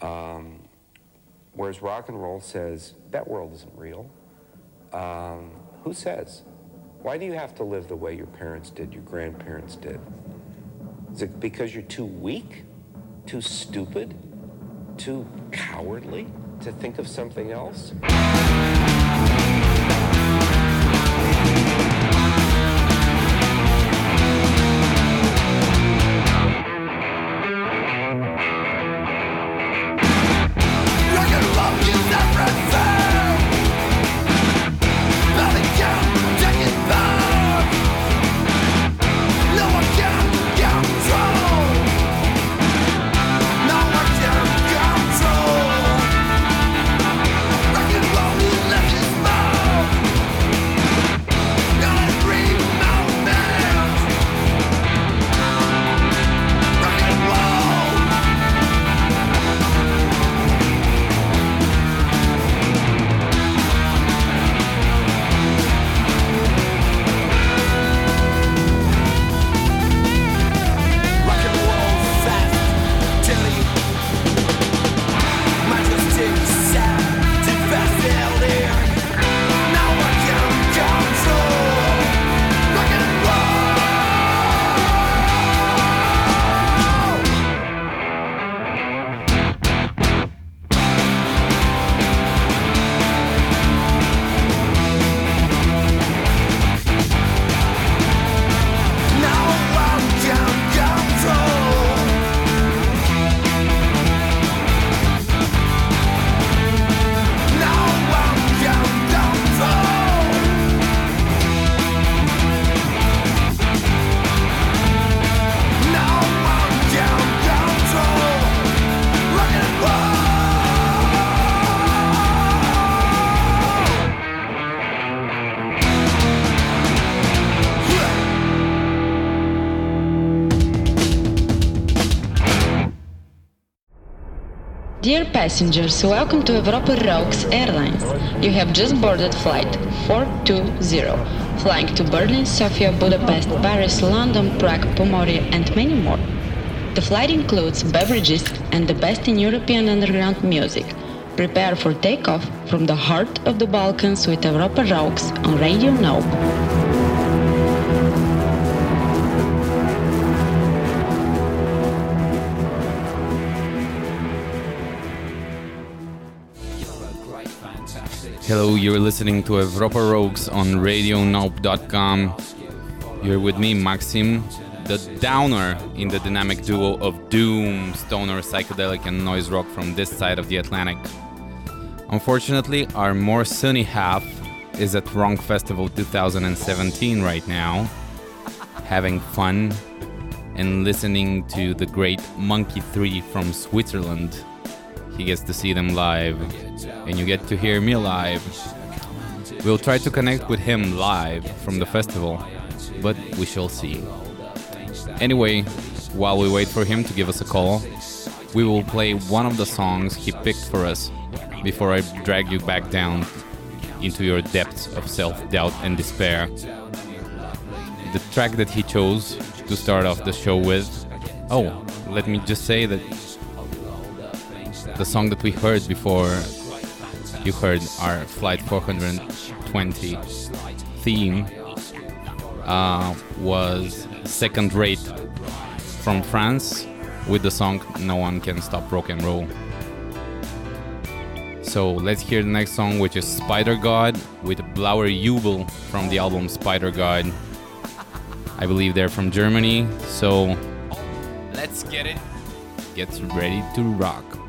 Um, whereas rock and roll says that world isn't real. Um, who says? Why do you have to live the way your parents did, your grandparents did? Is it because you're too weak, too stupid, too cowardly to think of something else? Passengers, welcome to Europa Raux Airlines. You have just boarded flight 420, flying to Berlin, Sofia, Budapest, Paris, London, Prague, Pomorie, and many more. The flight includes beverages and the best in European underground music. Prepare for takeoff from the heart of the Balkans with Europa Raux on Radio Nope. Hello, you're listening to Europa Rogues on RadioNope.com. You're with me, Maxim, the downer in the dynamic duo of doom, stoner, psychedelic, and noise rock from this side of the Atlantic. Unfortunately, our more sunny half is at Wrong Festival 2017 right now, having fun and listening to the great Monkey 3 from Switzerland. He gets to see them live, and you get to hear me live. We'll try to connect with him live from the festival, but we shall see. Anyway, while we wait for him to give us a call, we will play one of the songs he picked for us before I drag you back down into your depths of self doubt and despair. The track that he chose to start off the show with. Oh, let me just say that the song that we heard before you heard our Flight 420 theme uh, was Second Rate from France with the song No One Can Stop Rock and Roll. So let's hear the next song, which is Spidergawd with Blauer Jubel from the album Spidergawd. I believe they're from Germany, so let's get it. Get ready to rock.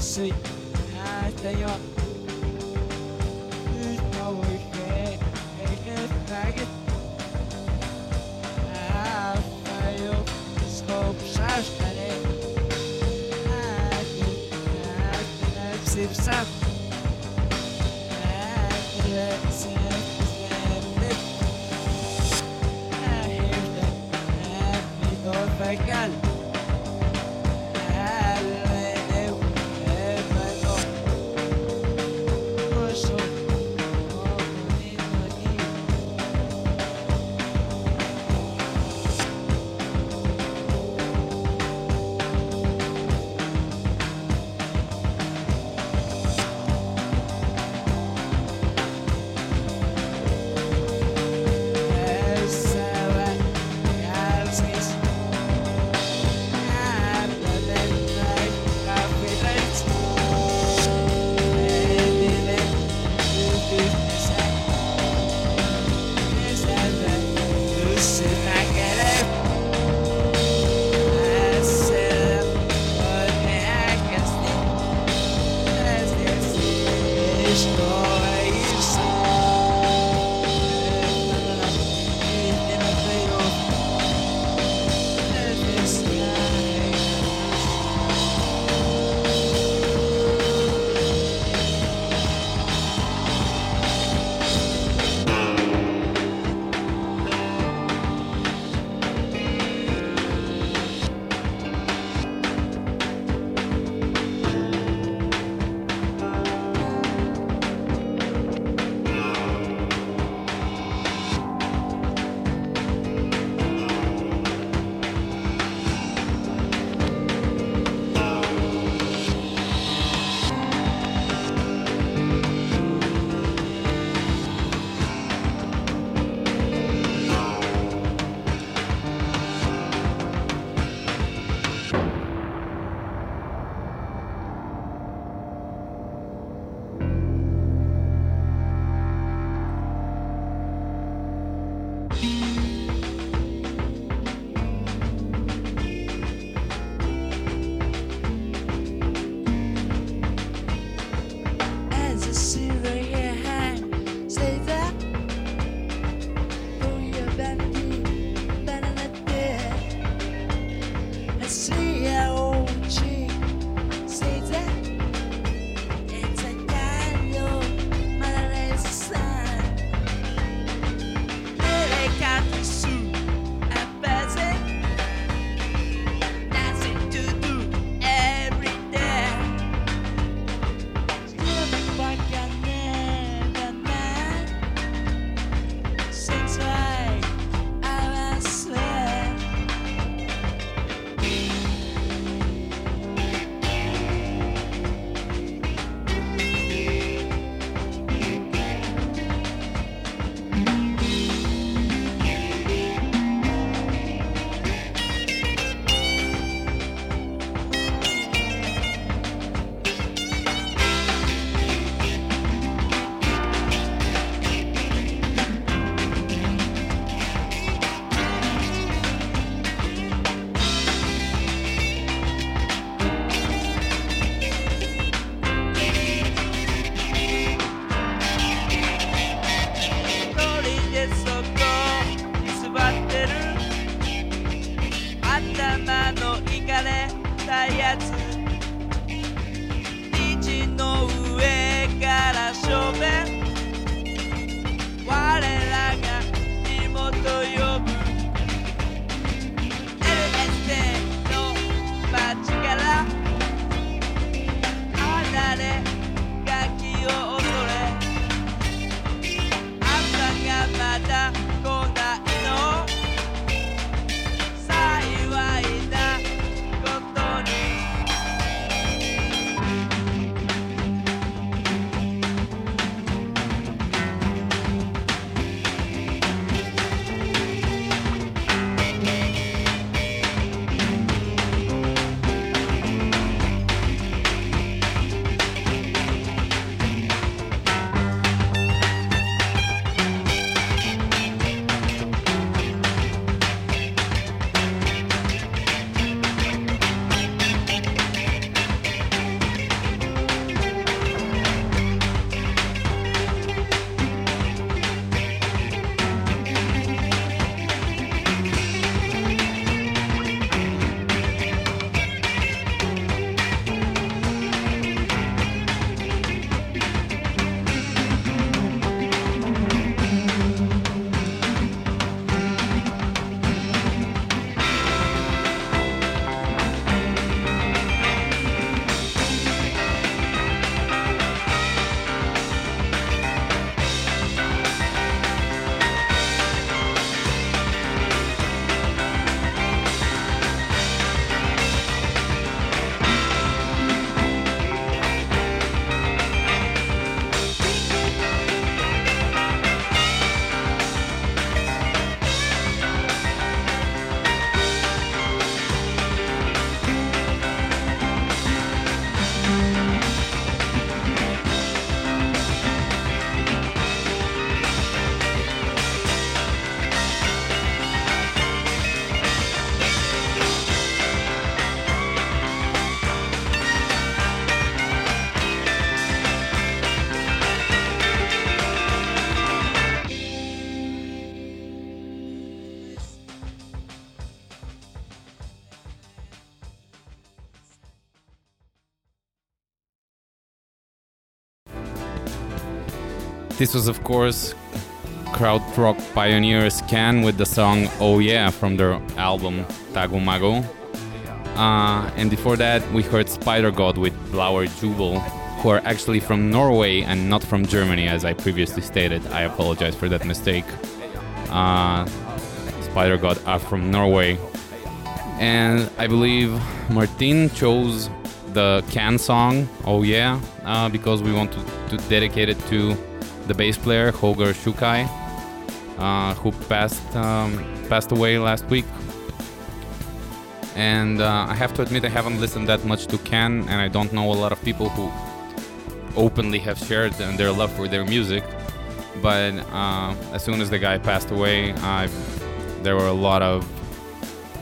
So sweet. I tell you what. This was, of course, crowd rock pioneers Can with the song Oh Yeah from their album Tago Mago. Uh, and before that, we heard Spidergawd with Blauer Jubel, who are actually from Norway and not from Germany, as I previously stated. I apologize for that mistake. Uh, Spidergawd are from Norway. And I believe Martin chose the Can song, Oh Yeah, uh, because we want to, to dedicate it to the bass player, Holger Czukay, uh, who passed, um, passed away last week. And uh, I have to admit, I haven't listened that much to Can, and I don't know a lot of people who openly have shared their love for their music. But uh, as soon as the guy passed away, I, there were a lot of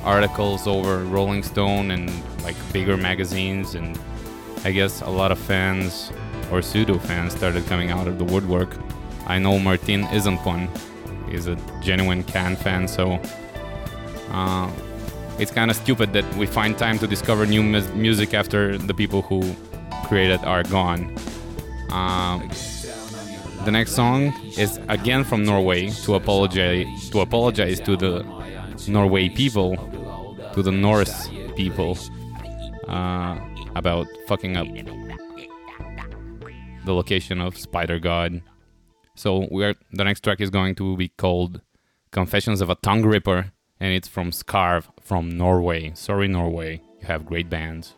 articles over Rolling Stone and like bigger magazines, and I guess a lot of fans or pseudo fans started coming out of the woodwork. I know Martin isn't one; he's a genuine Can fan, so uh, it's kind of stupid that we find time to discover new mus- music after the people who created are gone. Um, the next song is again from Norway to apologize to apologize to the Norway people, to the Norse people, uh, about fucking up the location of Spidergawd. So we're the next track is going to be called Confessions of a Tongue Ripper, and it's from Scarf from Norway. Sorry, Norway, you have great bands.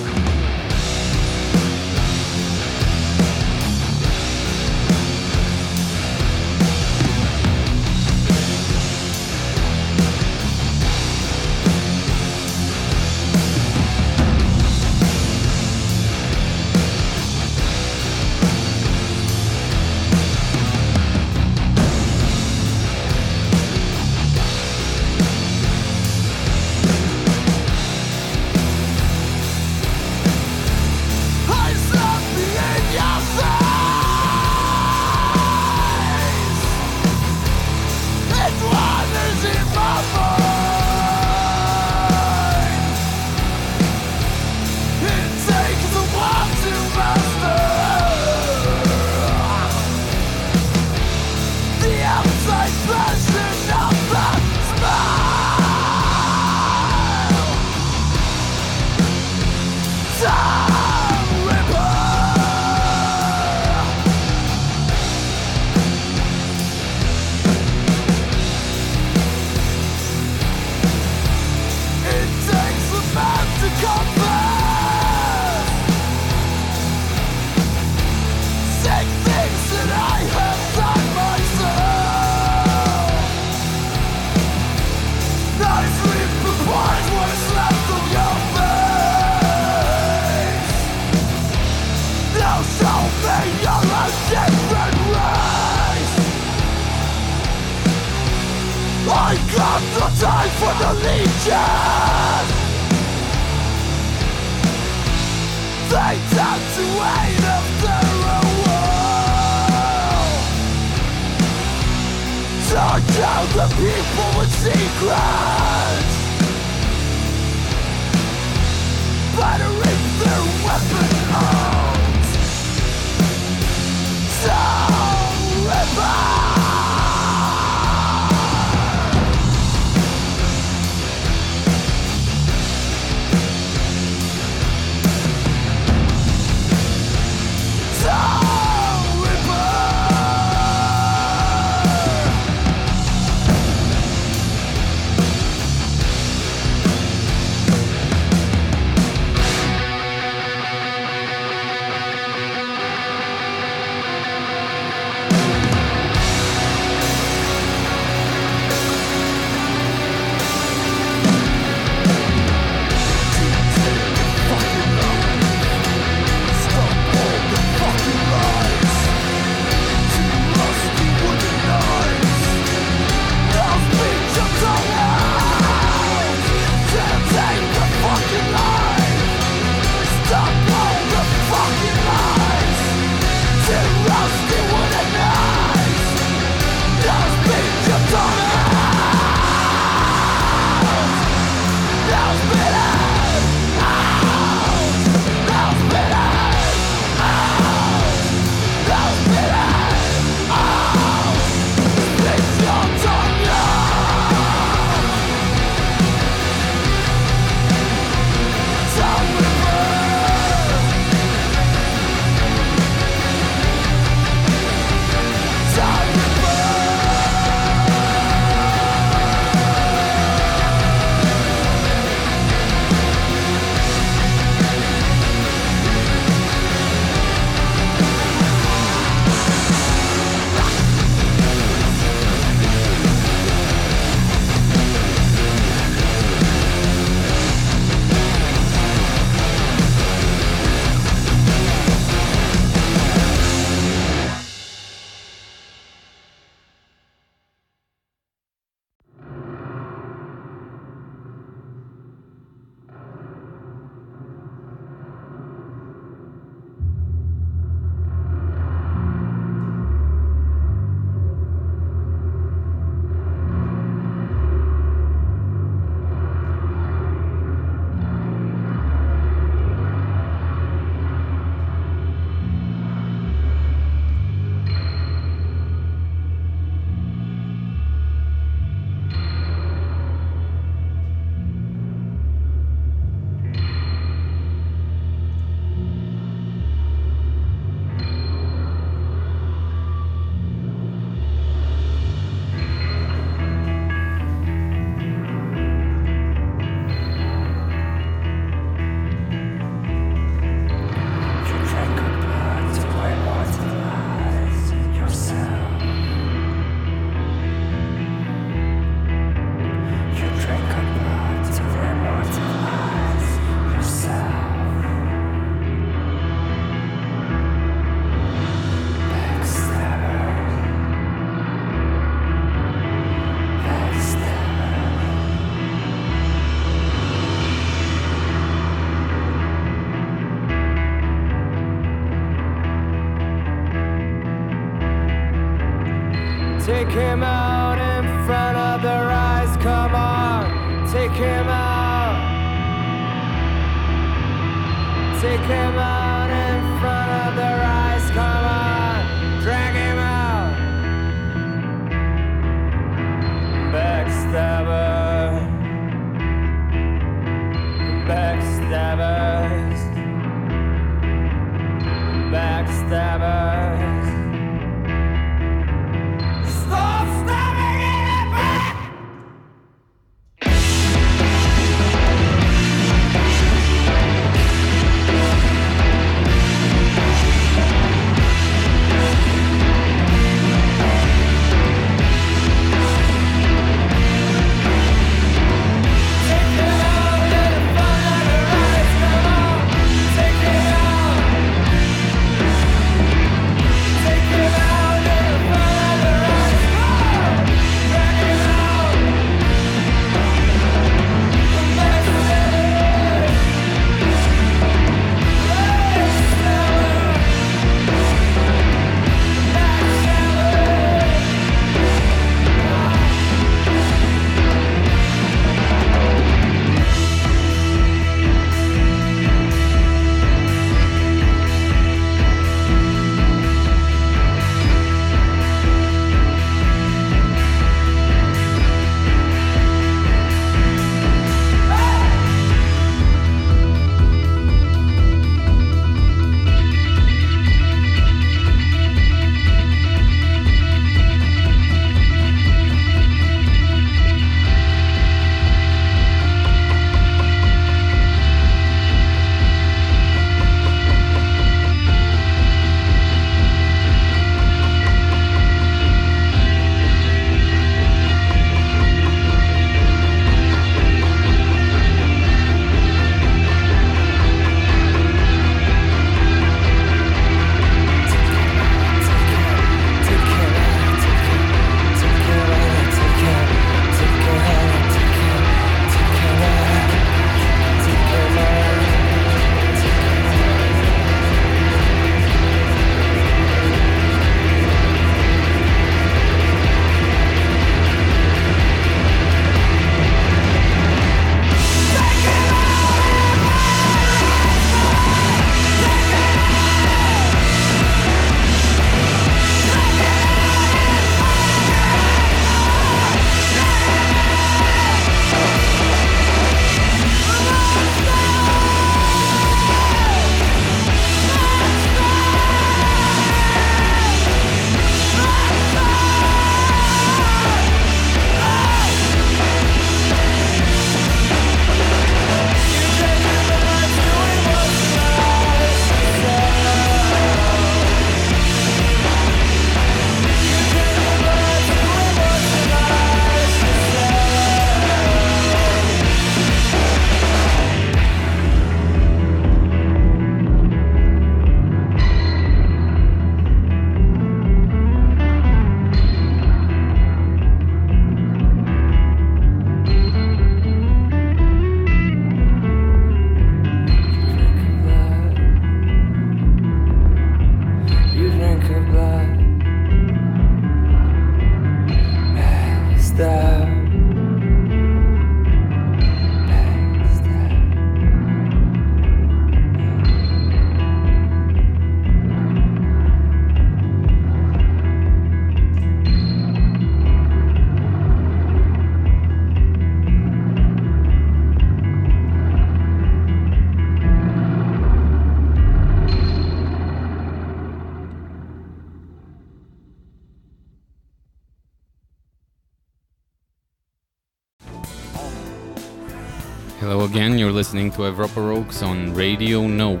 Listening to Evropa Rokes on Radio Nope.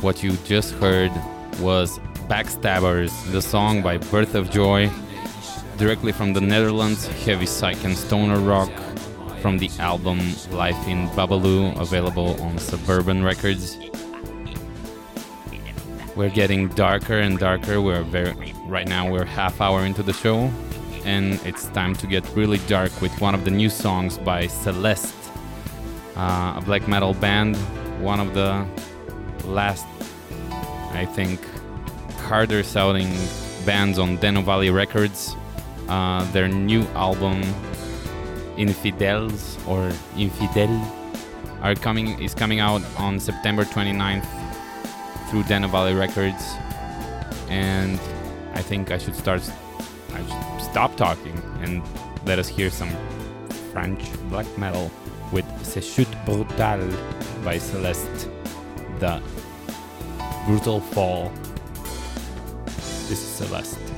What you just heard was Backstabbers, the song by Birth of Joy, directly from the Netherlands, heavy psych and stoner rock, from the album Life in Babalu, available on Suburban Records. We're getting darker and darker. We're very right now. We're half hour into the show, and it's time to get really dark with one of the new songs by Celeste, a black metal band. One of the last, I think, harder sounding bands on Denovali Records. Uh, their new album, Infidels or Infidel, are coming is coming out on September 29th through Denovali Records. And I think I should start. I should stop talking and let us hear some French black metal with C'est Chute Brutale by Celeste. The Brutal Fall. This is Celeste.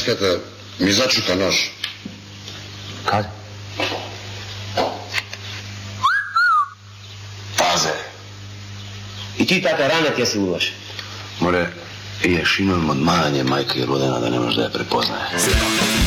Мајската ми зачука нож. Каде? Пазе. И ти, тата, рана ти ја си улаш. Моле, е, шино им одмарање мајка и родена да не може да ја препознае.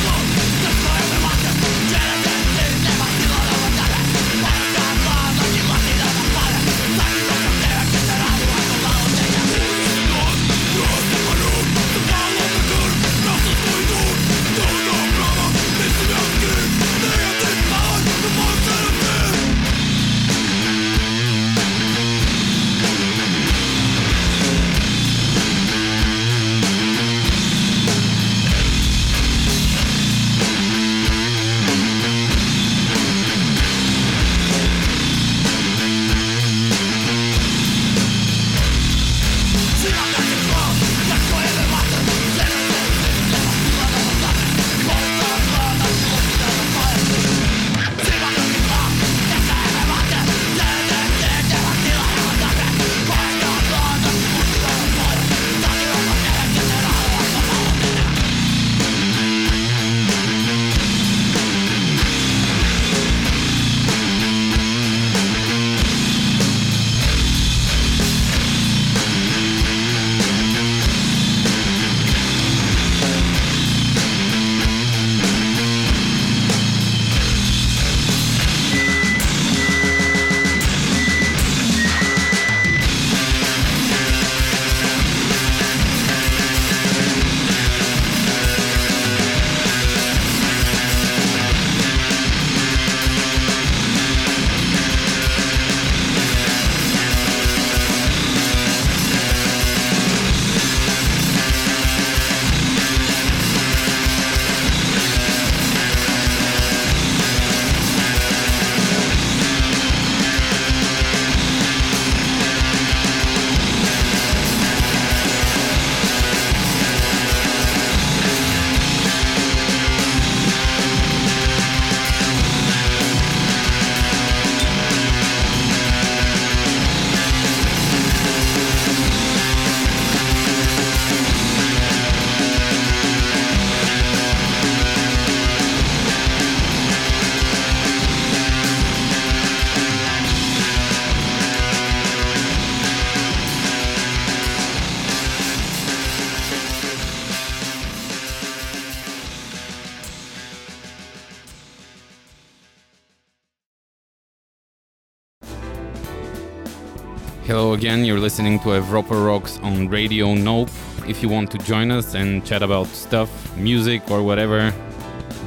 Again, you're listening to Europa Rocks on Radio Nope. If you want to join us and chat about stuff, music, or whatever,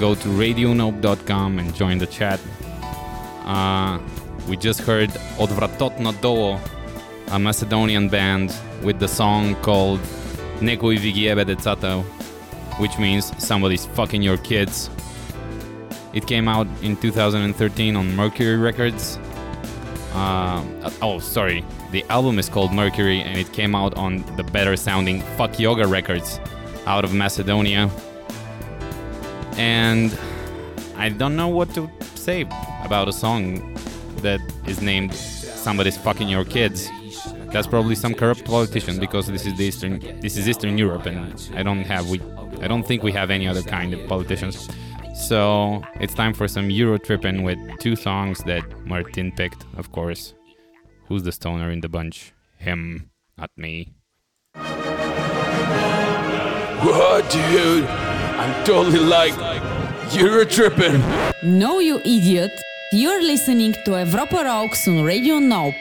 go to radionope.com and join the chat. Uh, we just heard Odvratotno Doło, a Macedonian band with the song called Nekoj Vigiebe Decato, which means somebody's fucking your kids. It came out in 2013 on Mercury Records. Uh, oh, sorry. The album is called Mercury and it came out on the better sounding Fuck Yoga Records out of Macedonia. And I don't know what to say about a song that is named Somebody's Fucking Your Kids. That's probably some corrupt politician because this is the Eastern this is Eastern Europe and I don't have we I don't think we have any other kind of politicians. So it's time for some Euro tripping with two songs that Martin picked, of course. Who's the stoner in the bunch? Him, not me. What, dude? I'm totally like, you're tripping. No, you idiot. You're listening to Europa Rocks on Radio Nope.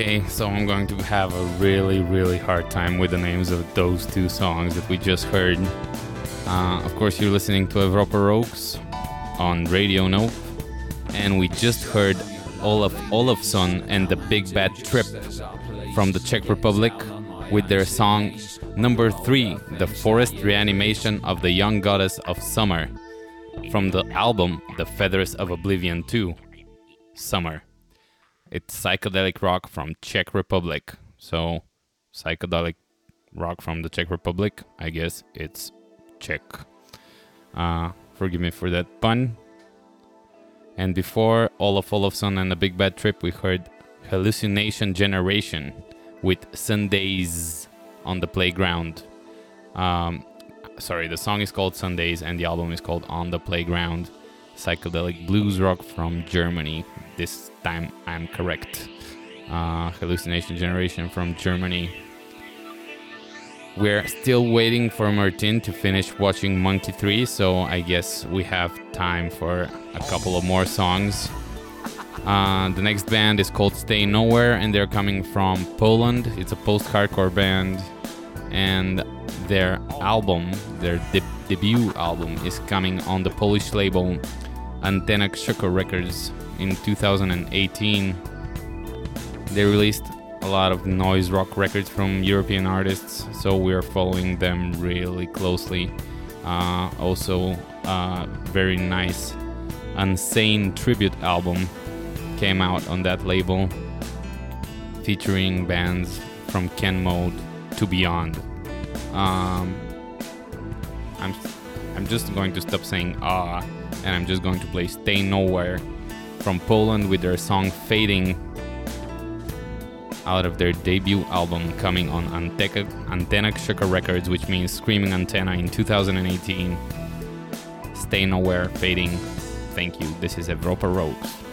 Okay, so I'm going to have a really, really hard time with the names of those two songs that we just heard. Uh, of course, you're listening to Europa Rocks on Radio Nope, and we just heard Olaf Olafsson and the Big Bad Trip from the Czech Republic with their song number three, The Forest Reanimation of the Young Goddess of Summer, from the album The Feathers of Oblivion 2, Summer. It's psychedelic rock from Czech Republic. So, psychedelic rock from the Czech Republic, I guess it's Czech. Uh, forgive me for that pun. And before Olaf Olafsson and the Big Bad Trip, we heard Hallucination Generation with Sundays on the Playground. Um, sorry, the song is called Sundays and the album is called On the Playground. Psychedelic blues rock from Germany. This time I'm correct. Uh, Hallucination Generation from Germany. We're still waiting for Martin to finish watching Monkey 3, so I guess we have time for a couple of more songs. Uh, the next band is called Stay Nowhere, and they're coming from Poland. It's a post hardcore band, and their album, their de- debut album, is coming on the Polish label Antena Krzyku Records in 2018. They released a lot of noise rock records from European artists, so we're following them really closely. Uh, also, uh, very nice Unsane tribute album came out on that label, featuring bands from Ken Mode to Beyond. Um, I'm I'm just going to stop saying ah, and I'm just going to play Stay Nowhere from Poland with their song Fading out of their debut album coming on Antenna, Antena Krzyku Records, which means Screaming Antenna in 2018. Stay Nowhere, Fading. Thank you. This is Europa Rocks.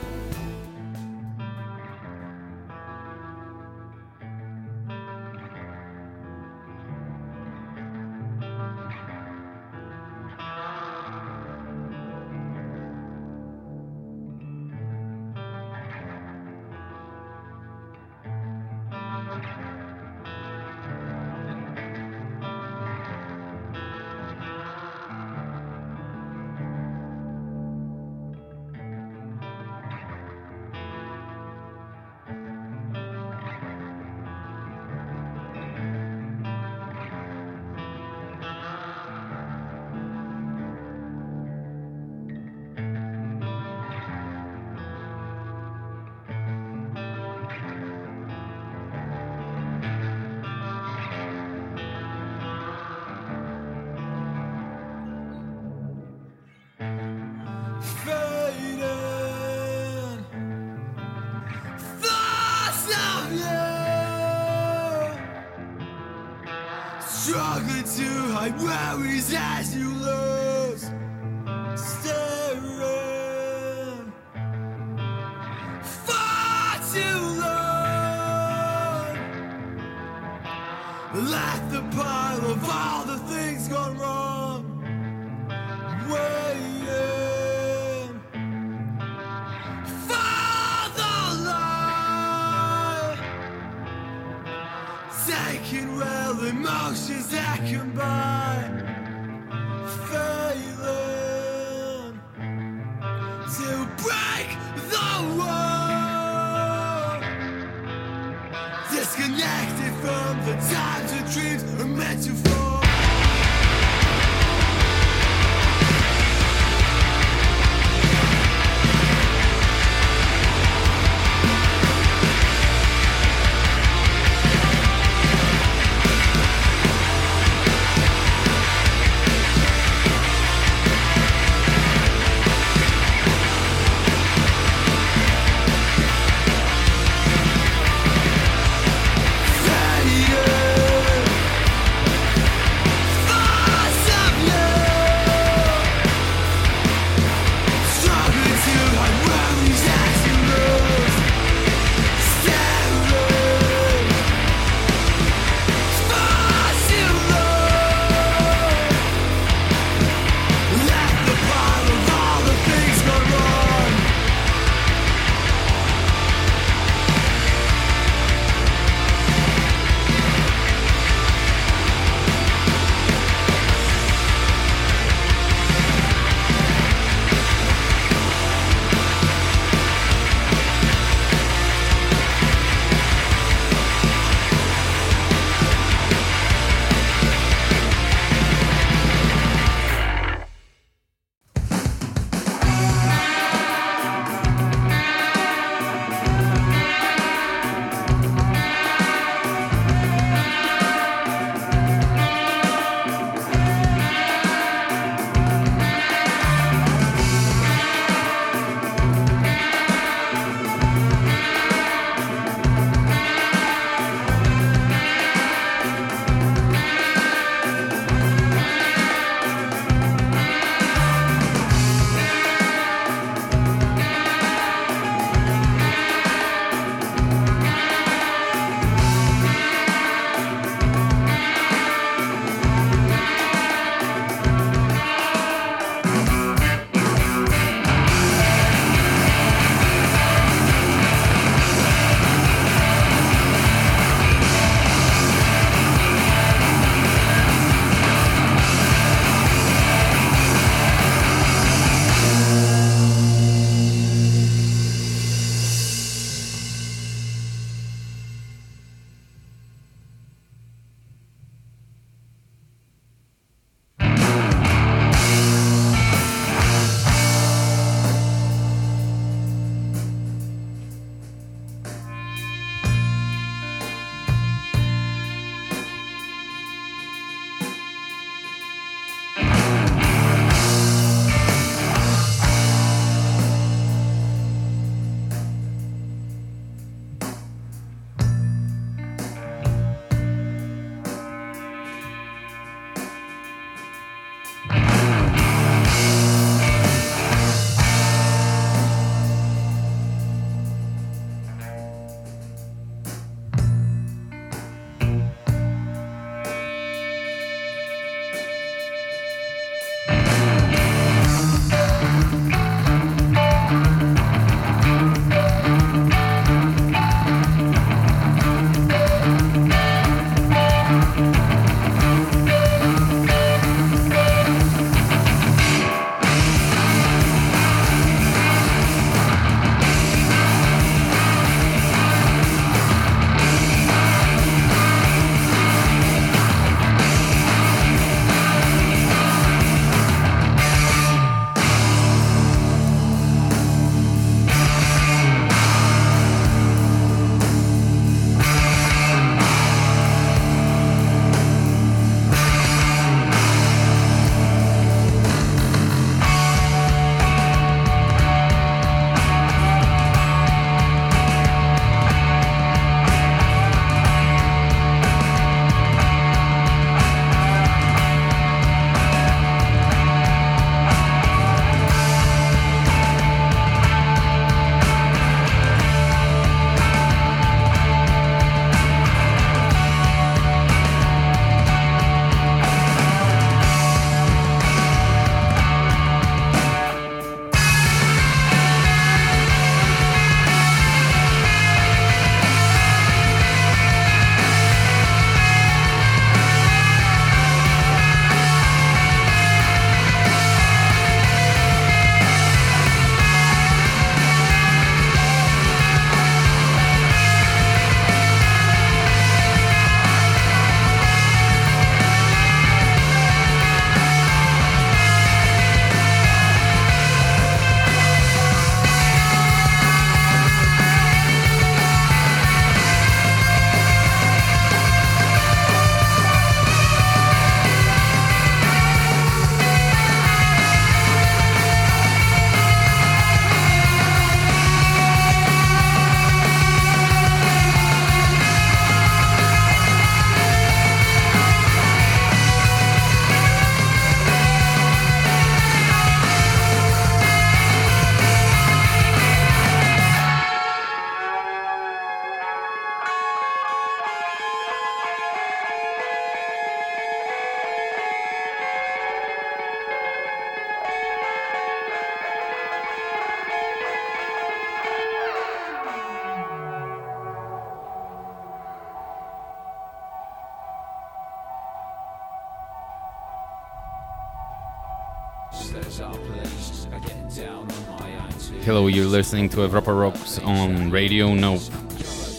Hello, you're listening to Europa Rocks on Radio Nope.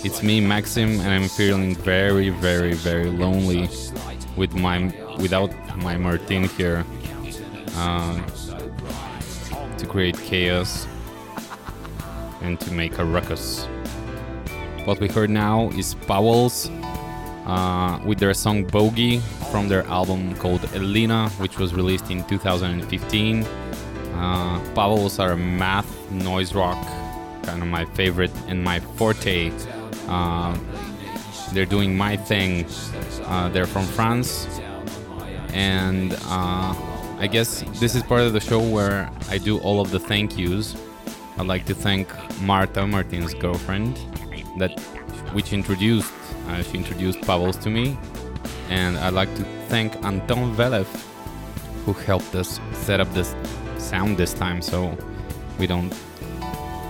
It's me, Maxim, and I'm feeling very, very, very lonely with my without my Martin here uh, to create chaos and to make a ruckus. What we heard now is Powell's uh, with their song Bogey from their album called Elena, which was released in 2015. Uh, Powell's are math noise rock, kind of my favorite and my forte. Uh, they're doing my thing. Uh, they're from France, and uh, I guess this is part of the show where I do all of the thank yous. I'd like to thank Marta, Martin's girlfriend, that which introduced uh, she introduced Pavels to me, and I'd like to thank Anton Velev, who helped us set up this sound this time, so we don't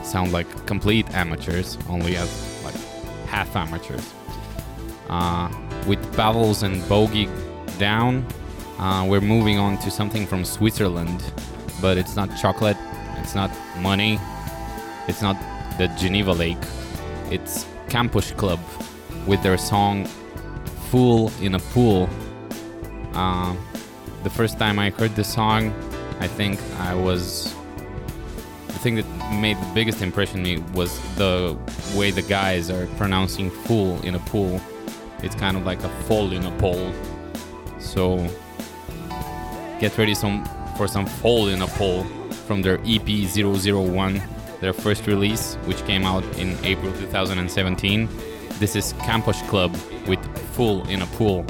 sound like complete amateurs, only as like half amateurs. Uh, with Pavels and Bogey down, uh, we're moving on to something from Switzerland, but it's not chocolate, it's not money, it's not the Geneva Lake, it's Campus Club with their song Fool in a Pool. Uh, the first time I heard the song, I think I was. The thing that made the biggest impression on me was the way the guys are pronouncing fool in a pool. It's kind of like a fall in a pole. So get ready some for some fall in a pole from their EP 001, their first release, which came out in April 2017. This is Campus Club with Fool in a Pool.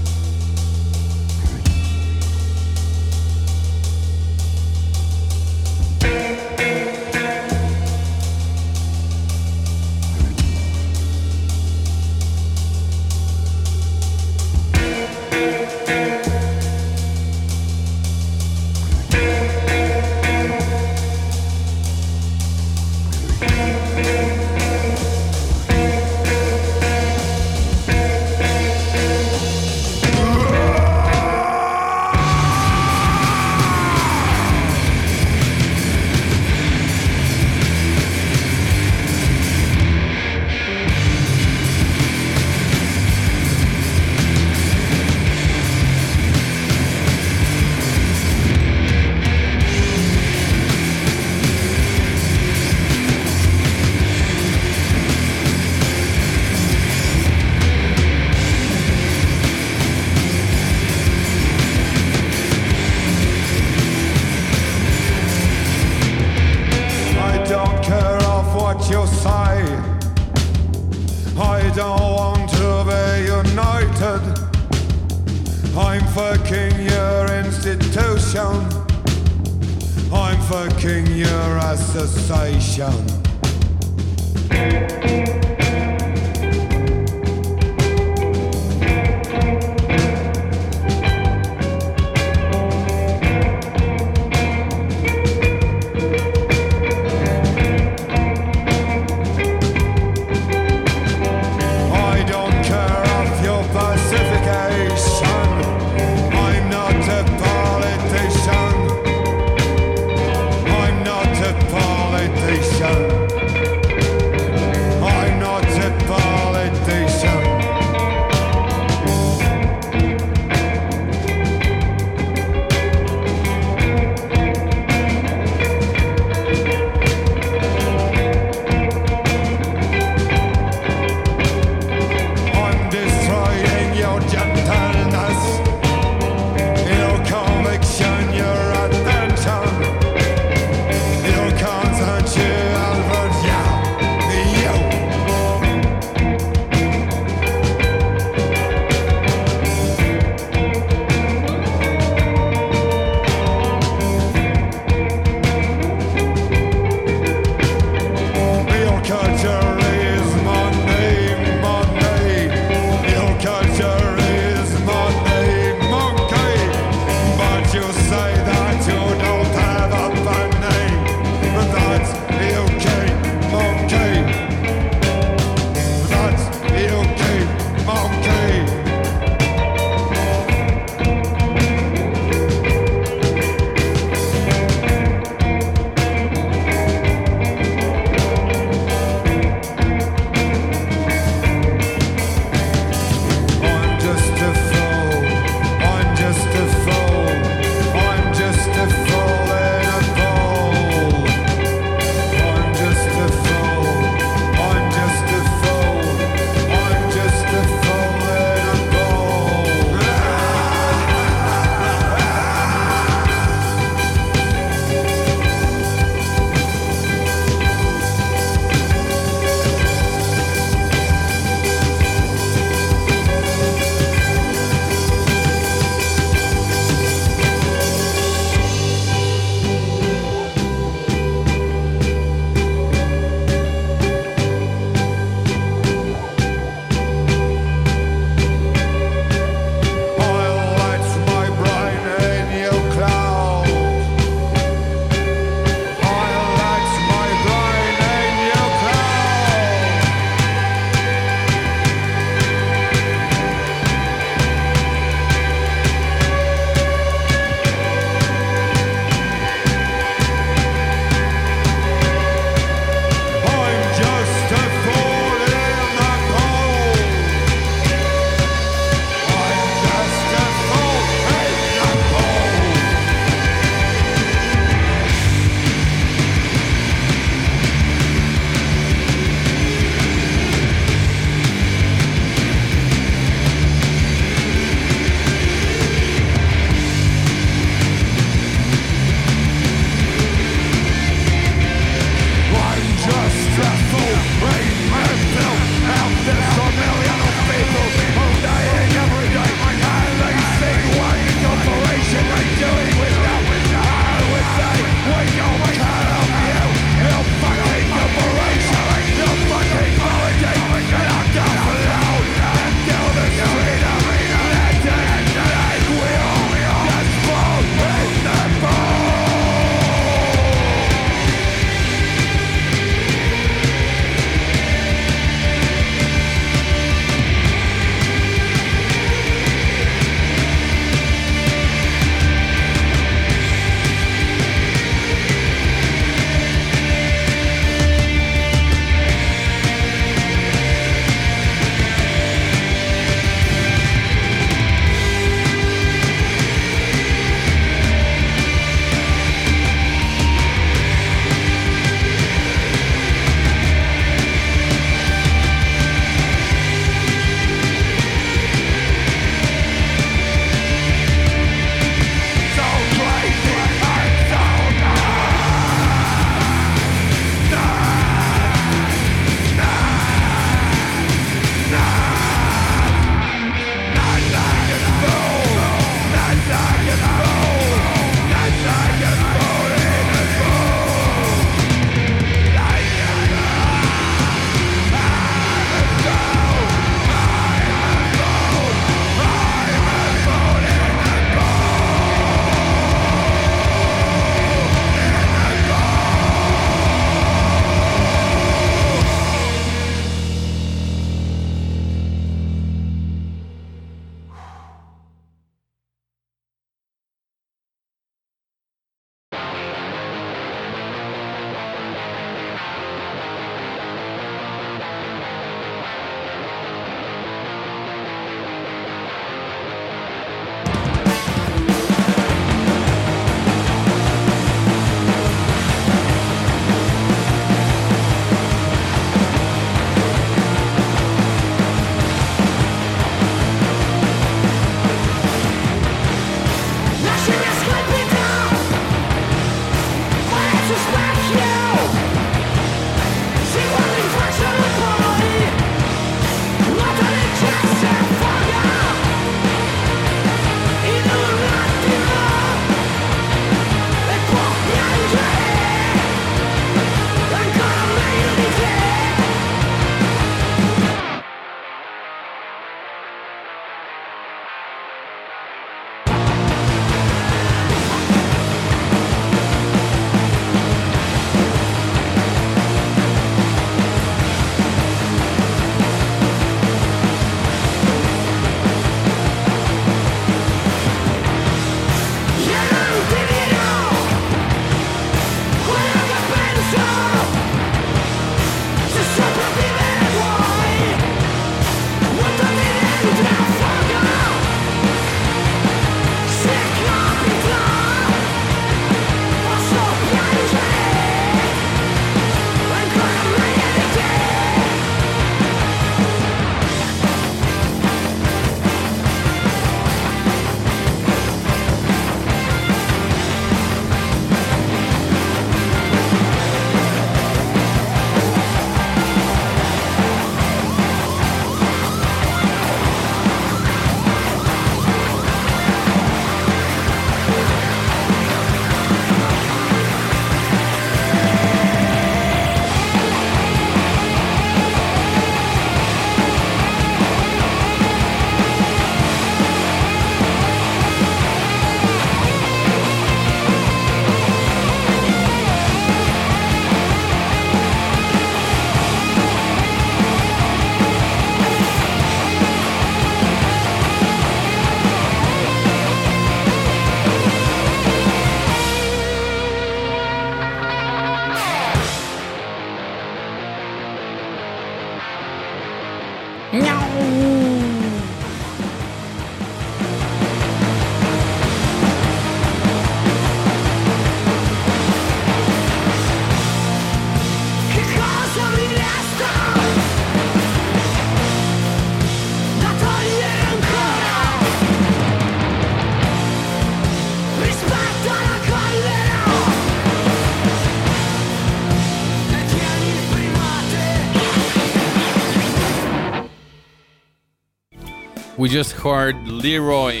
We just heard Leroy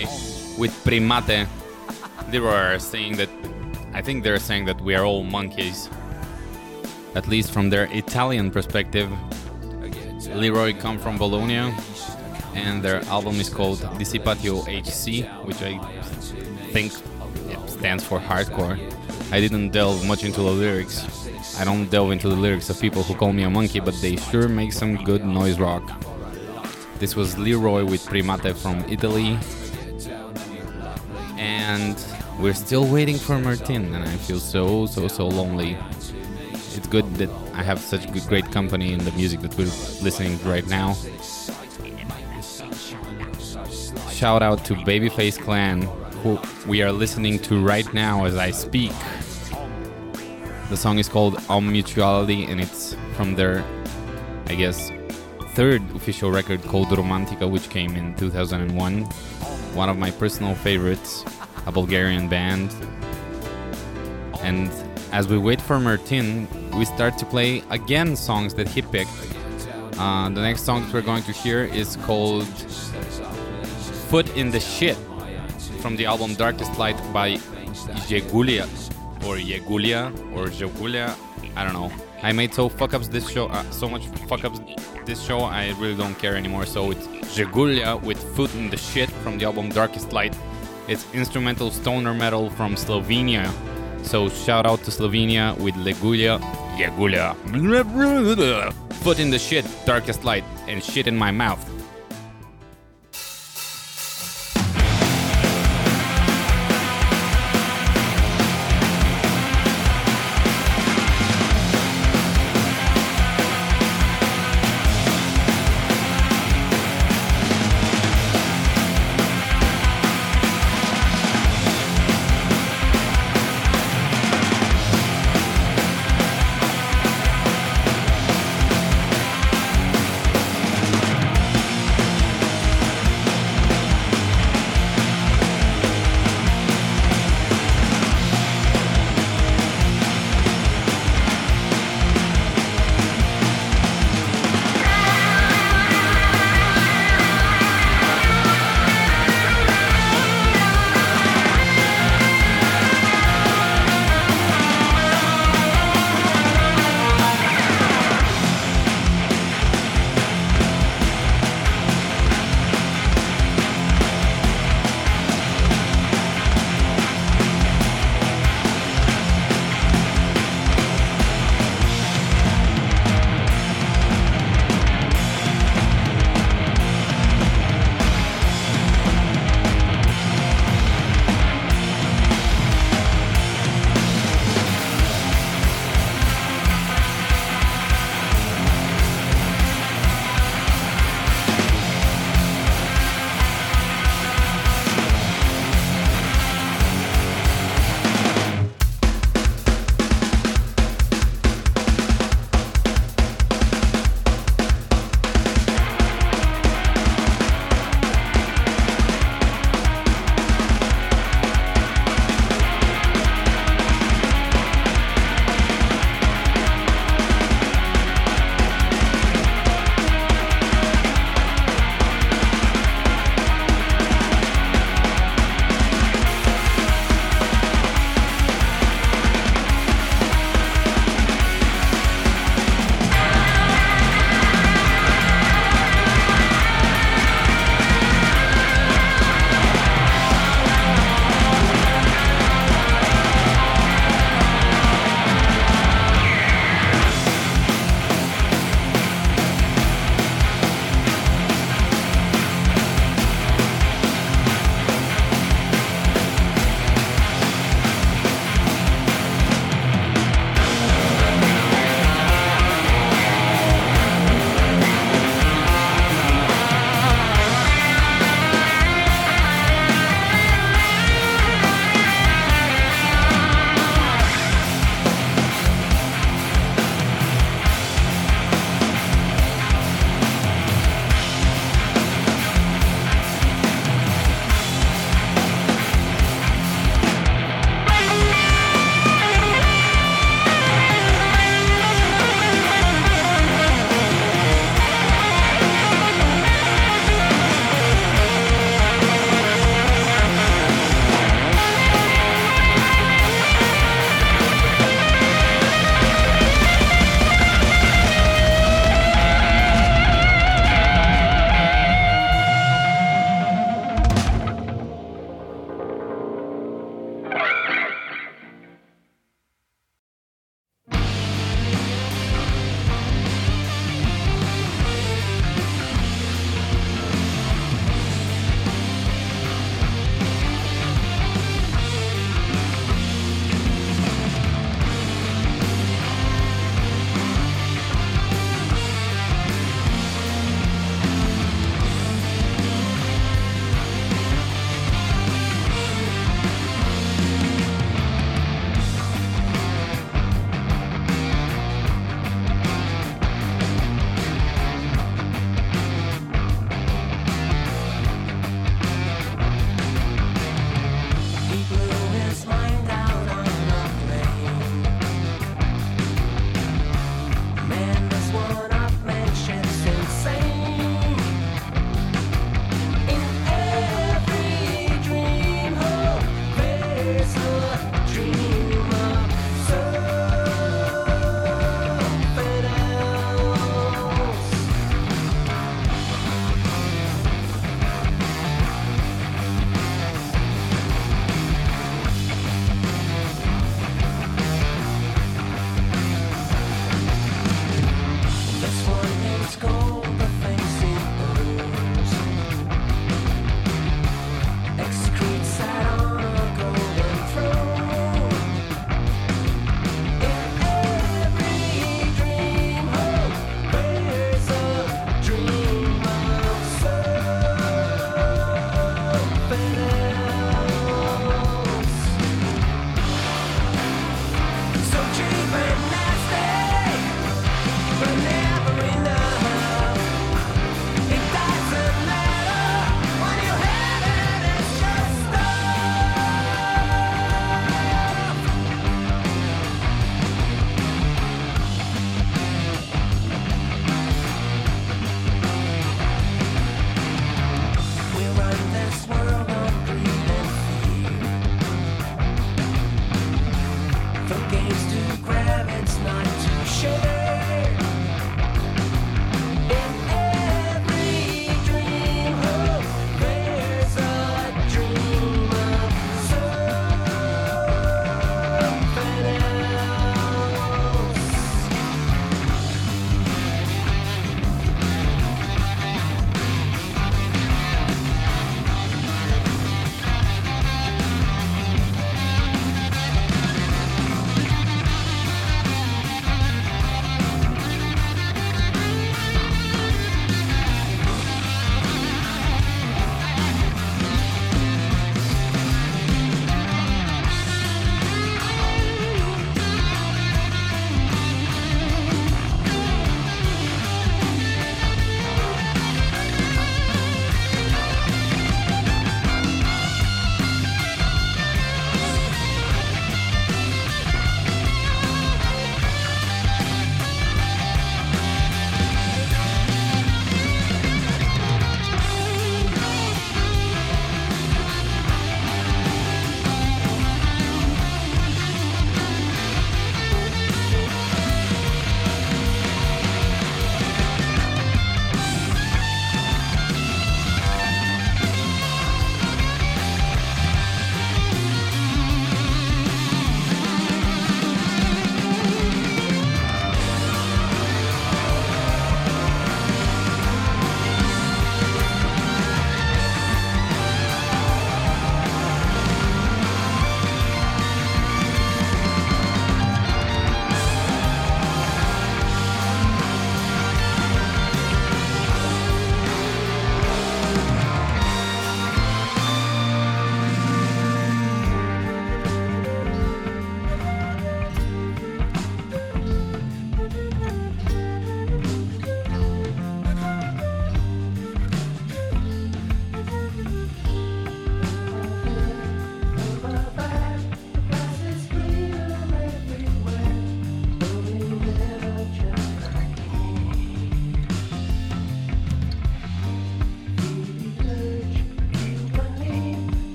with Primate. Leroy are saying that, I think they're saying that we are all monkeys. At least from their Italian perspective. Leroy come from Bologna, and their album is called Dissipatio HC, which I think stands for hardcore. I didn't delve much into the lyrics. I don't delve into the lyrics of people who call me a monkey, but they sure make some good noise rock. This was Leroy with Primate from Italy. And we're still waiting for Martin, and I feel so, so, so lonely. It's good that I have such good, great company in the music that we're listening right now. Shout out to Babyface Clan, who we are listening to right now as I speak. The song is called Om Mutuality, and it's from their, I guess, third official record called Romantica, which came in 2001. One of my personal favorites, a Bulgarian band. And as we wait for Martin, we start to play again songs that he picked. Uh, the next song we're going to hear is called Foot in the Shit from the album Darkest Light by Yegulia or Yegulia or Jegulia. I don't know. I made so fuck ups this show, uh, so much fuck ups this show. I really don't care anymore. So it's Jegulia with Foot in the Shit from the album Darkest Light. It's instrumental stoner metal from Slovenia. So shout out to Slovenia with Legulia, Yegulia, Foot in the Shit, Darkest Light, and shit in my mouth.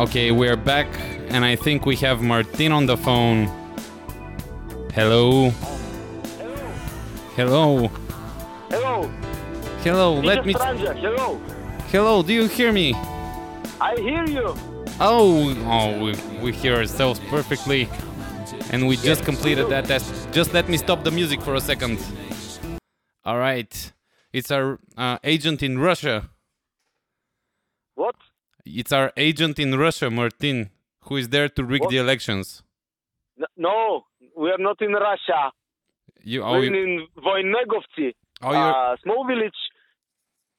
Okay, we're back, and I think we have Martin on the phone. Hello. Hello. Hello. Hello. Let me. Hello. Hello. Do you hear me? I hear you. Oh, oh, we, we hear ourselves perfectly, and we just completed that test. Just let me stop the music for a second. All right, it's our uh, agent in Russia. What? It's our agent in Russia, Martin, who is there to rig What? the elections. No, we are not in Russia. You, oh, We're you, in Voinegovci, Oh, you're- a small village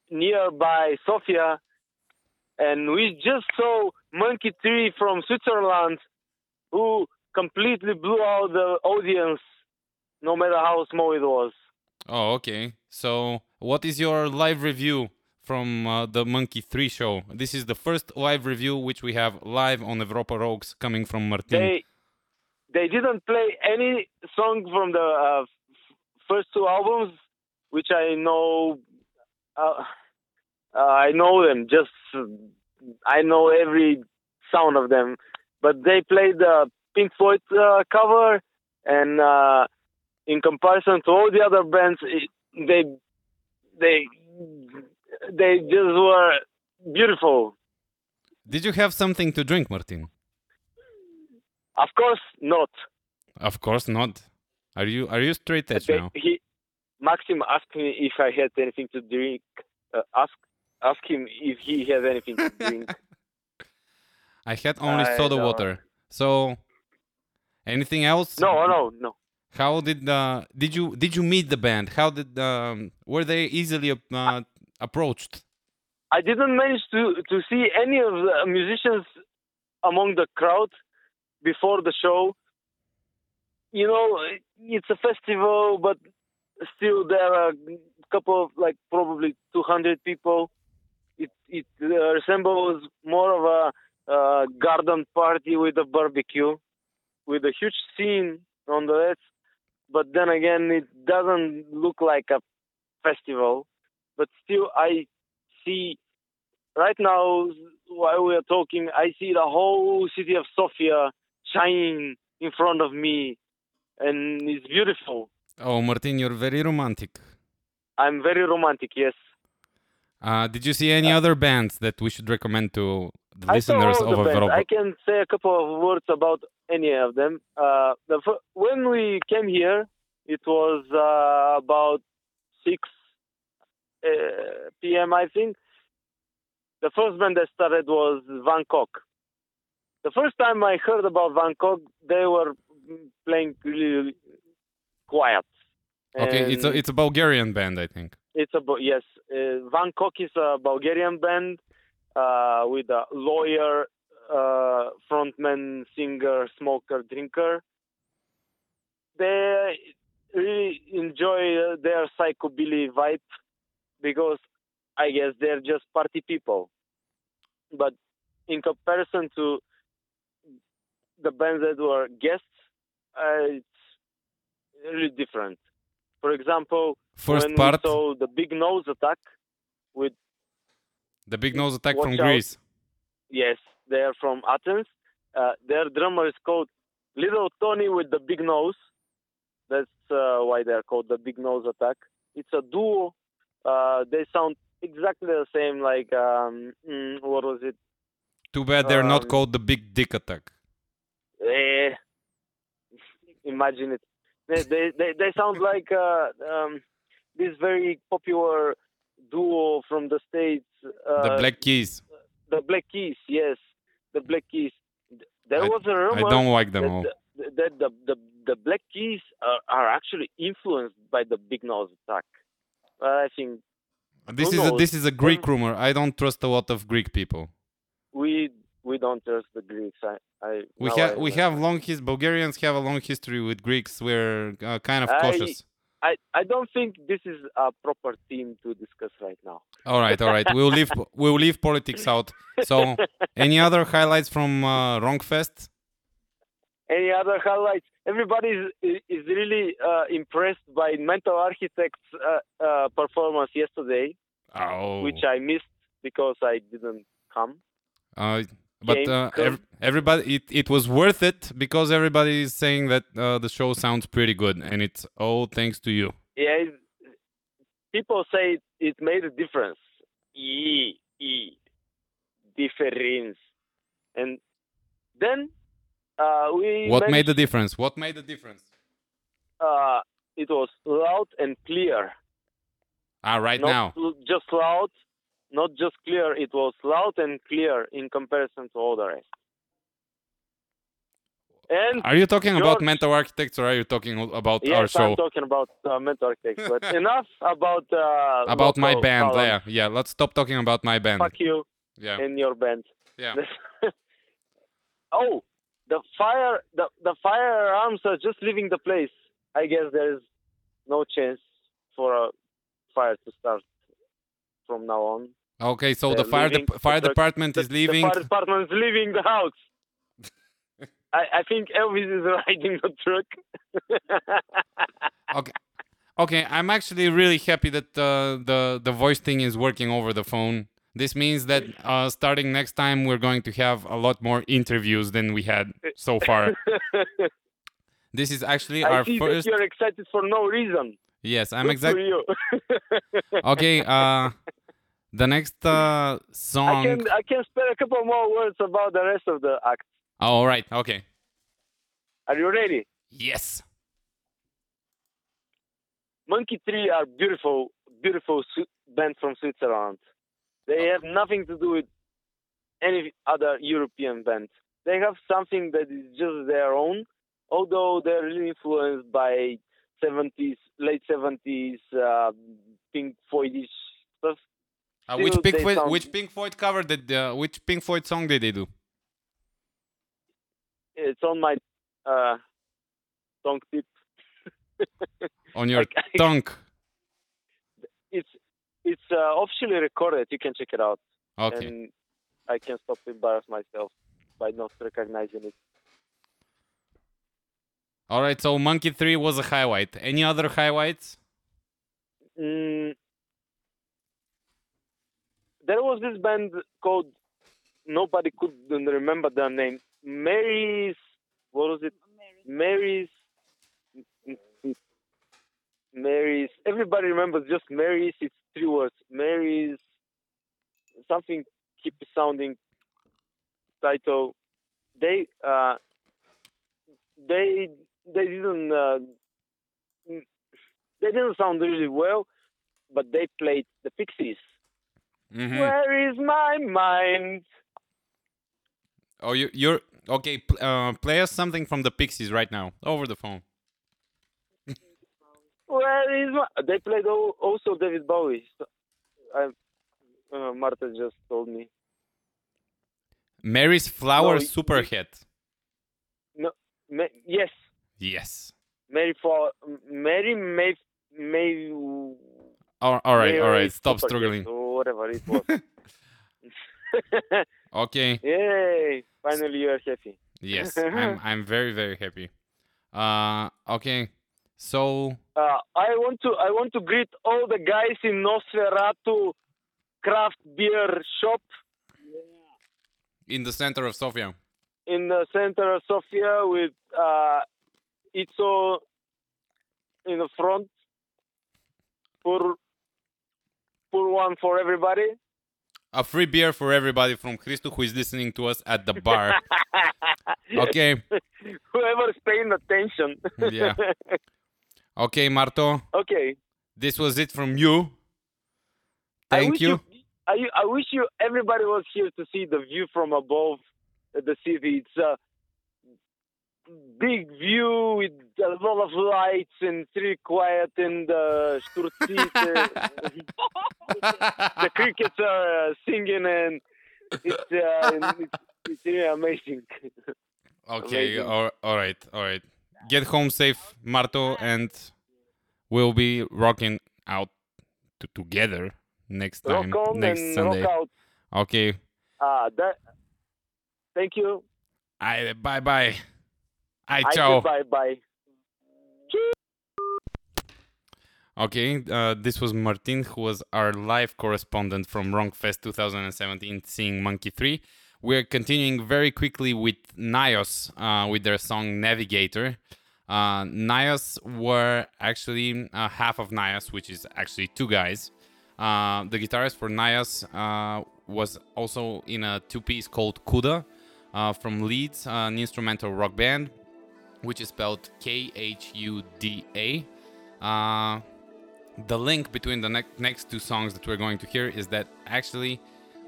nearby Sofia, and we just saw Monkey 3 from Switzerland, who completely blew out the audience, no matter how small it was. oh, okay. So, what is your live review from uh, the Monkey 3 show? This is the first live review which we have live on Europa Rocks coming from Martin. They they didn't play any song from the uh, first two albums, which I know. Uh, uh, I know them. Just I know every sound of them, but they played the Pink Floyd uh, cover, and uh, in comparison to all the other bands, it, they they they just were beautiful. Did you have something to drink, Martin? Of course, not. Of course not. Are you are you straight edge They- now? He, Maxim asked me if I had anything to drink. Uh, ask ask him if he has anything to drink. I had only I soda don't- water. So, anything else? no, no, no. How did uh, did you did you meet the band? How did um, were they easily uh, approached? I didn't manage to to see any of the musicians among the crowd before the show. You know, it's a festival, but still there are a couple of like probably 200 people. It it uh, resembles more of a uh, garden party with a barbecue, with a huge scene on the edge. But then again, it doesn't look like a festival. But still, I see right now while we are talking, I see the whole city of Sofia shining in front of me, and it's beautiful. Oh, Martin, you're very romantic. I'm very romantic. Yes, Uh, did you see any other bands that we should recommend to the I listeners of. Europa? I can say a couple of words about any of them. Uh, the fir- when we came here, it was uh, about six uh, p.m. I think. The first band that started was Van Gogh. The first time I heard about Van Gogh, they were playing really quiet. Okay, it's a it's a Bulgarian band, I think. it's a yes. Uh, Van Gogh is a Bulgarian band uh, with a lawyer, uh, frontman, singer, smoker, drinker. They really enjoy uh, their psychobilly vibe because I guess they're just party people. But in comparison to the bands that were guests, uh, it's really different. For example, First when part. we saw the big nose attack with The Big Nose Attack from out. Greece. yes, they're from Athens. Uh, their drummer is called Little Tony with the big nose. That's uh, why they're called the Big Nose Attack. It's a duo. Uh, they sound exactly the same. Like um, mm, what was it? Too bad they're not Um, called the Big Dick Attack. Eh, imagine it. They they they, they sound like uh, um, this very popular duo from the states. Uh, the Black Keys. the Black Keys, yes, the Black Keys. There I- was a rumor. I don't like them that all. The, that the, the the Black Keys are, are actually influenced by the Big Nose Attack. I think This is a, this is a Greek rumor. I don't trust a lot of Greek people. we we don't trust the Greeks. I, I We have we have long his Bulgarians have a long history with Greeks. We're uh, kind of I- cautious. I, I don't think this is a proper team to discuss right now. All right, all right. We'll leave we'll leave politics out. So, any other highlights from uh, Wrongfest? Any other highlights? Everybody is, is really uh, impressed by Mental Architect's uh, uh, performance yesterday, Oh, which I missed because I didn't come. uh, but uh, ev- everybody, it, it was worth it because everybody is saying that uh, the show sounds pretty good, and it's all thanks to you. yeah, it, people say it, it made a difference. E e difference, and then we What made the difference? What made the difference? uh, it was loud and clear. Ah, right not now. just loud, not just clear. It was loud and clear in comparison to all the rest. And Are you talking about mental architects or are you talking about yes, our show? I'm talking about uh, mental architects, but enough about uh, about my band. Yeah, yeah. Let's stop talking about my band. Fuck you Yeah. and your band. Yeah. oh, the fire, the the firearms are just leaving the place. I guess there is no chance for a fire to start from now on. Okay, so the fire dep fire the- department the, is leaving. The fire department is leaving the house. I, I think Elvis is riding the truck. Okay. Okay, I'm actually really happy that uh, the the voice thing is working over the phone. This means that uh, starting next time we're going to have a lot more interviews than we had so far. this is actually I our see first. that you're excited for no reason. Yes, I'm Good exact. for you. Okay, uh, the next uh, I song. can I can spare a couple more words about the rest of the act. Oh, all right. Okay. Are you ready? Yes. Monkey 3 are beautiful, beautiful band from Switzerland. They have nothing to do with any other European band. They have something that is just their own, although they're really influenced by 70s, late 70s, uh, Pink Floydish stuff. Uh, which Pink Floyd? sound- Which Pink Floyd cover did? Uh, which Pink Floyd song did they do? It's on my uh, tongue tip. On your I- tongue. It's uh, officially recorded. You can check it out. Okay. And I can stop to embarrass myself by not recognizing it. All right. So Monkey 3 was a highlight. Any other highlights? Mm, there was this band called nobody could remember their name. Mary's what was it? Mary's Mary's everybody remembers just Mary's it's three words. Mary's something keep sounding title. They uh they they didn't uh, they didn't sound really well, but they played the Pixies. Mhm. Where is my mind? Oh, you, you're okay. Uh, play us something from the Pixies right now over the phone. Where is my? They played al- also David Bowie. So I, uh, Marta just told me. Mary's Flower No, y- Superhit. No, Ma- yes, Yes. Mary for Mary May May. All, all right. All Mary right. Stop struggling. Or whatever it was. Okay. Yay! Finally, you are happy. Yes. I'm. I'm very very happy. Uh. Okay. So. Uh, I want to I want to greet all the guys in Nosferatu craft beer shop In the center of Sofia. in the center of Sofia with uh, Itzo in the front. Pour, pour one for everybody. A free beer for everybody from Christo who is listening to us at the bar. okay. Whoever's paying attention. Yeah. Okay, Marto. okay. This was it from you. Thank wish you. I, I wish you everybody was here to see the view from above the city. It's a big view with a lot of lights and it's really quiet and uh, the crickets are uh, singing and it's, uh, it's, it's really amazing. Okay, Amazing. all, all right, all right. Get home safe, Marto, and we'll be rocking out together next Rock time, on next Sunday. rock out. Okay, Uh, that, thank you. I, bye bye. I ciao. Bye bye. Okay, uh, this was Martin, who was our live correspondent from Wrongfest 2017, seeing Monkey 3. We're continuing very quickly with Nios uh, with their song Navigator. Uh, Nios were actually uh, half of Nios, which is actually two guys. Uh, the guitarist for Nios uh, was also in a two piece called Khuda uh, from Leeds, an instrumental rock band, which is spelled K H U D A. Uh, the link between the ne- next two songs that we're going to hear is that actually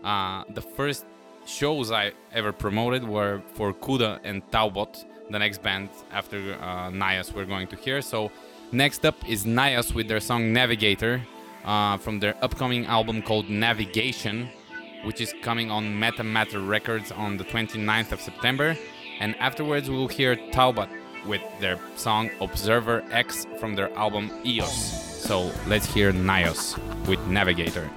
the first shows I ever promoted were for Khuda and Talbot, the next band after uh, Nias we're going to hear. So next up is Nias with their song Navigator uh, from their upcoming album called Navigation, which is coming on Meta Matter Records on the 29th of September. And afterwards we'll hear Talbot with their song Observer X from their album EOS. So let's hear Nios with. Navigator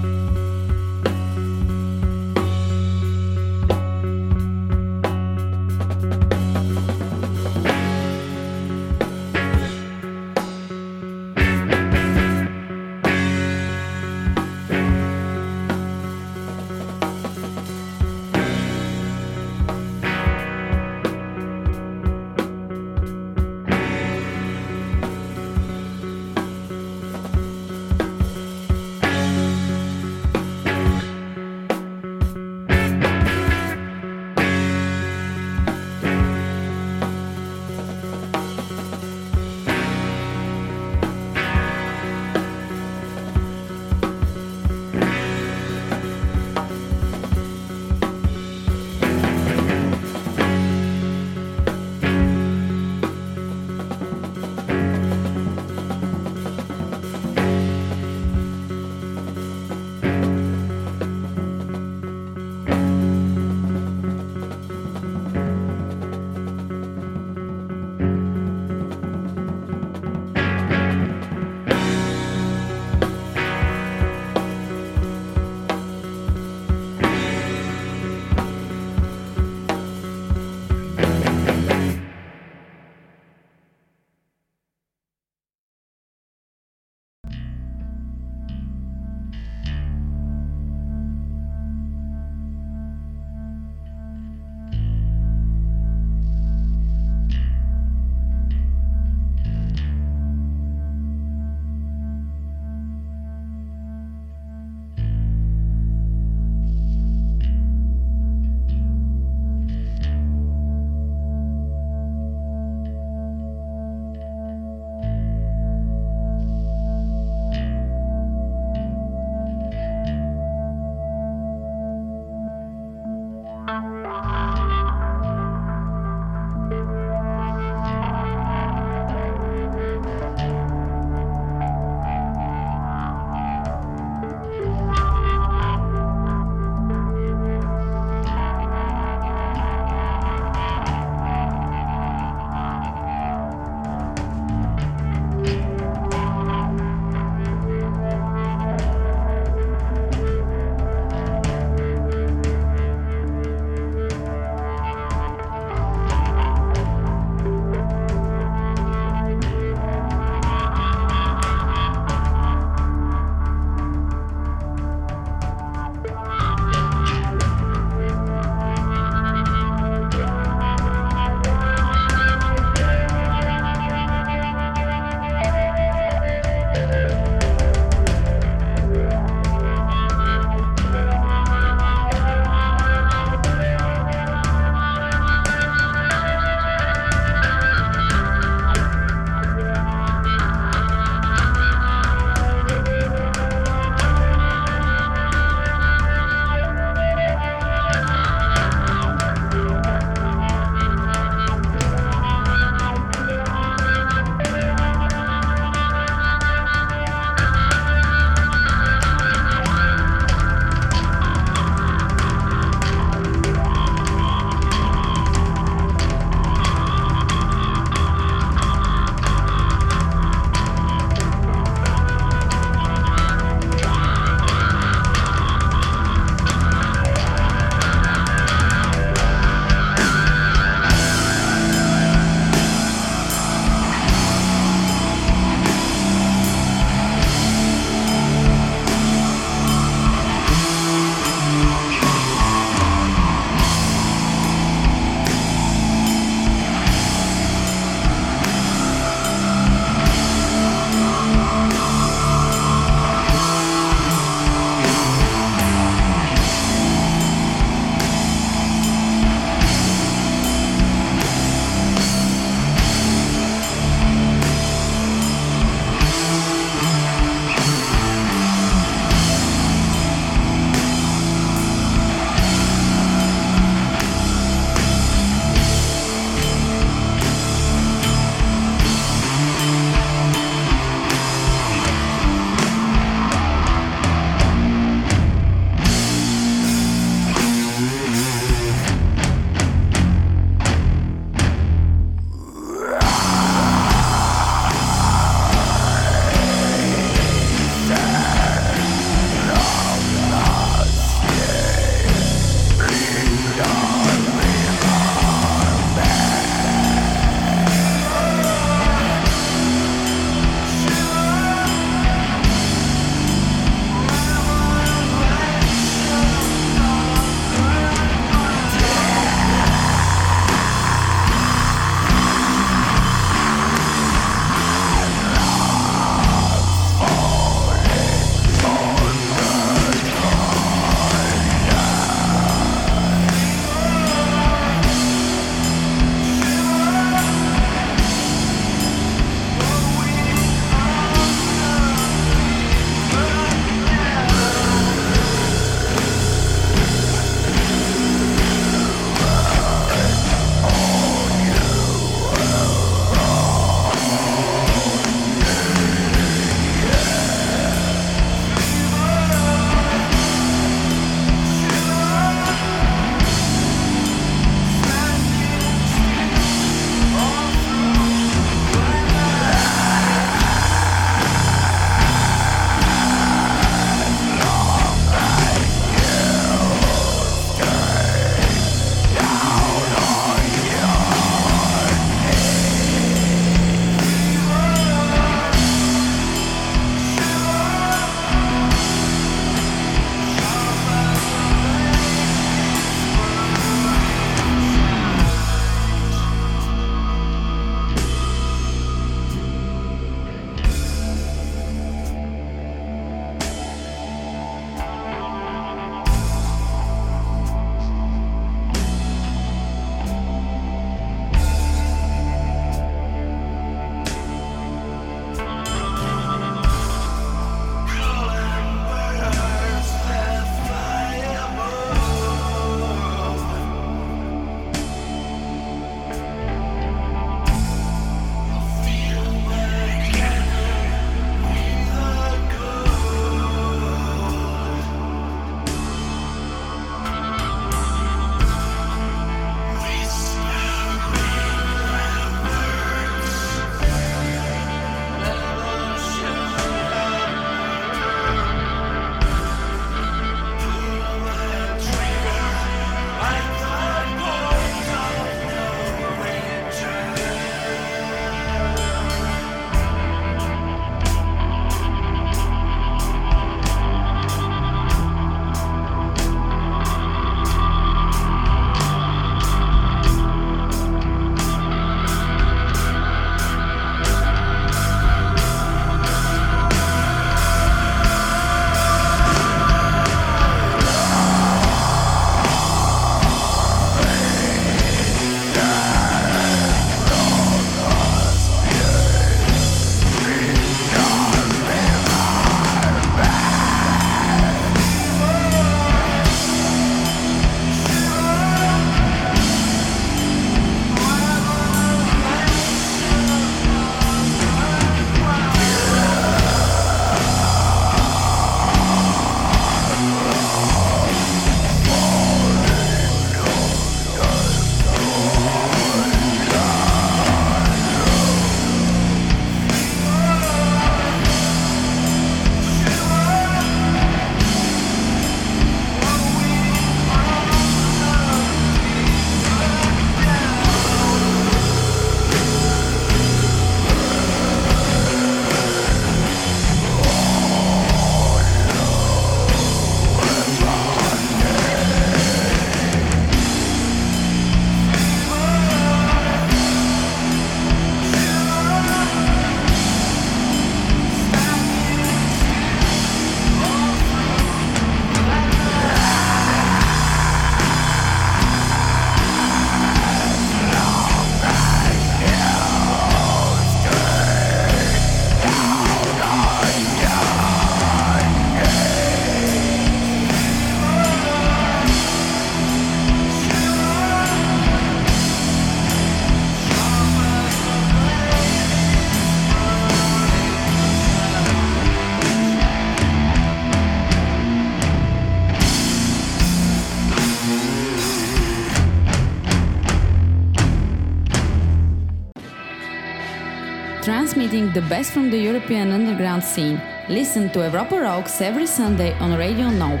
the best from the European underground scene. Listen to Europa Rocks every Sunday on Radio Nope,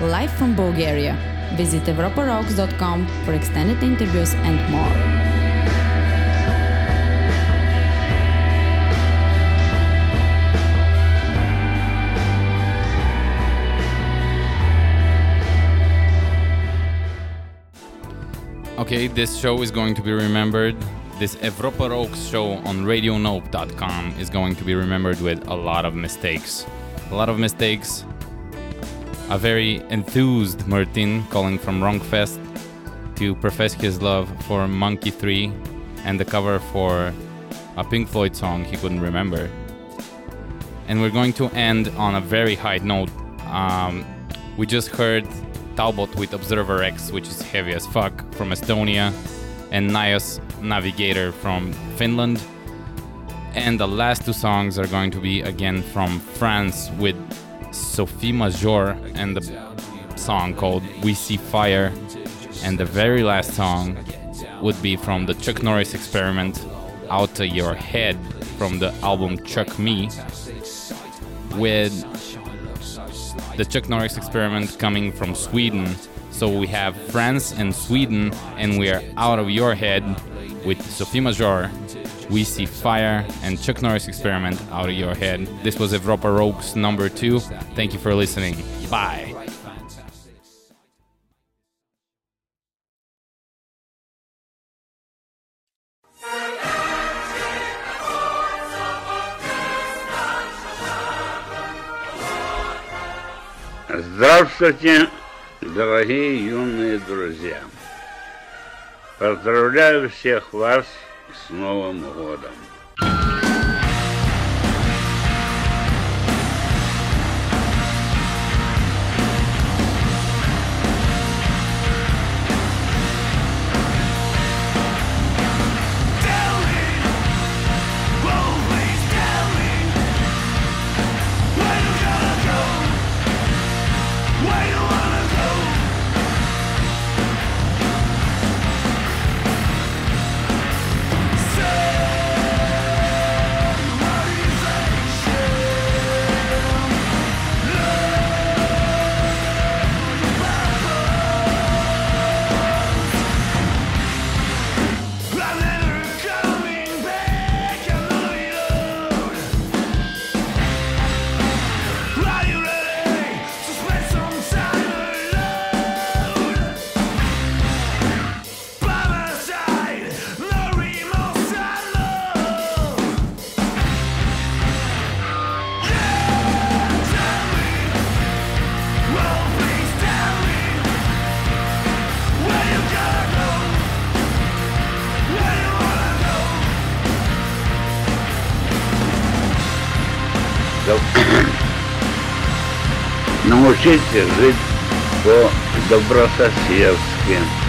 live from Bulgaria. Visit europarocks.com for extended interviews and more. Okay, this show is going to be remembered. This Europa Rocks show on RadioNope.com is going to be remembered with a lot of mistakes. A lot of mistakes. A very enthused Martin calling from Wrongfest to profess his love for Monkey 3 and the cover for a Pink Floyd song he couldn't remember. And we're going to end on a very high note. Um, we just heard Talbot with Observer X, which is heavy as fuck, from Estonia, and Nios Navigator from Finland. And the last two songs are going to be again from France with Sofy Major and the song called We See Fire. And the very last song would be from the Chuck Norris experiment Out of Your Head from the album Chuck Me with the Chuck Norris experiment coming from Sweden. So we have France and Sweden, and we are out of your head with Sofy Major. We see Fire and Chuck Norris Experiment out of your head. This was Europa Rocks number two. Thank you for listening. Bye. Здравствуйте, дорогие юные друзья! Поздравляю всех вас с Новым годом! Жить по-добрососедски.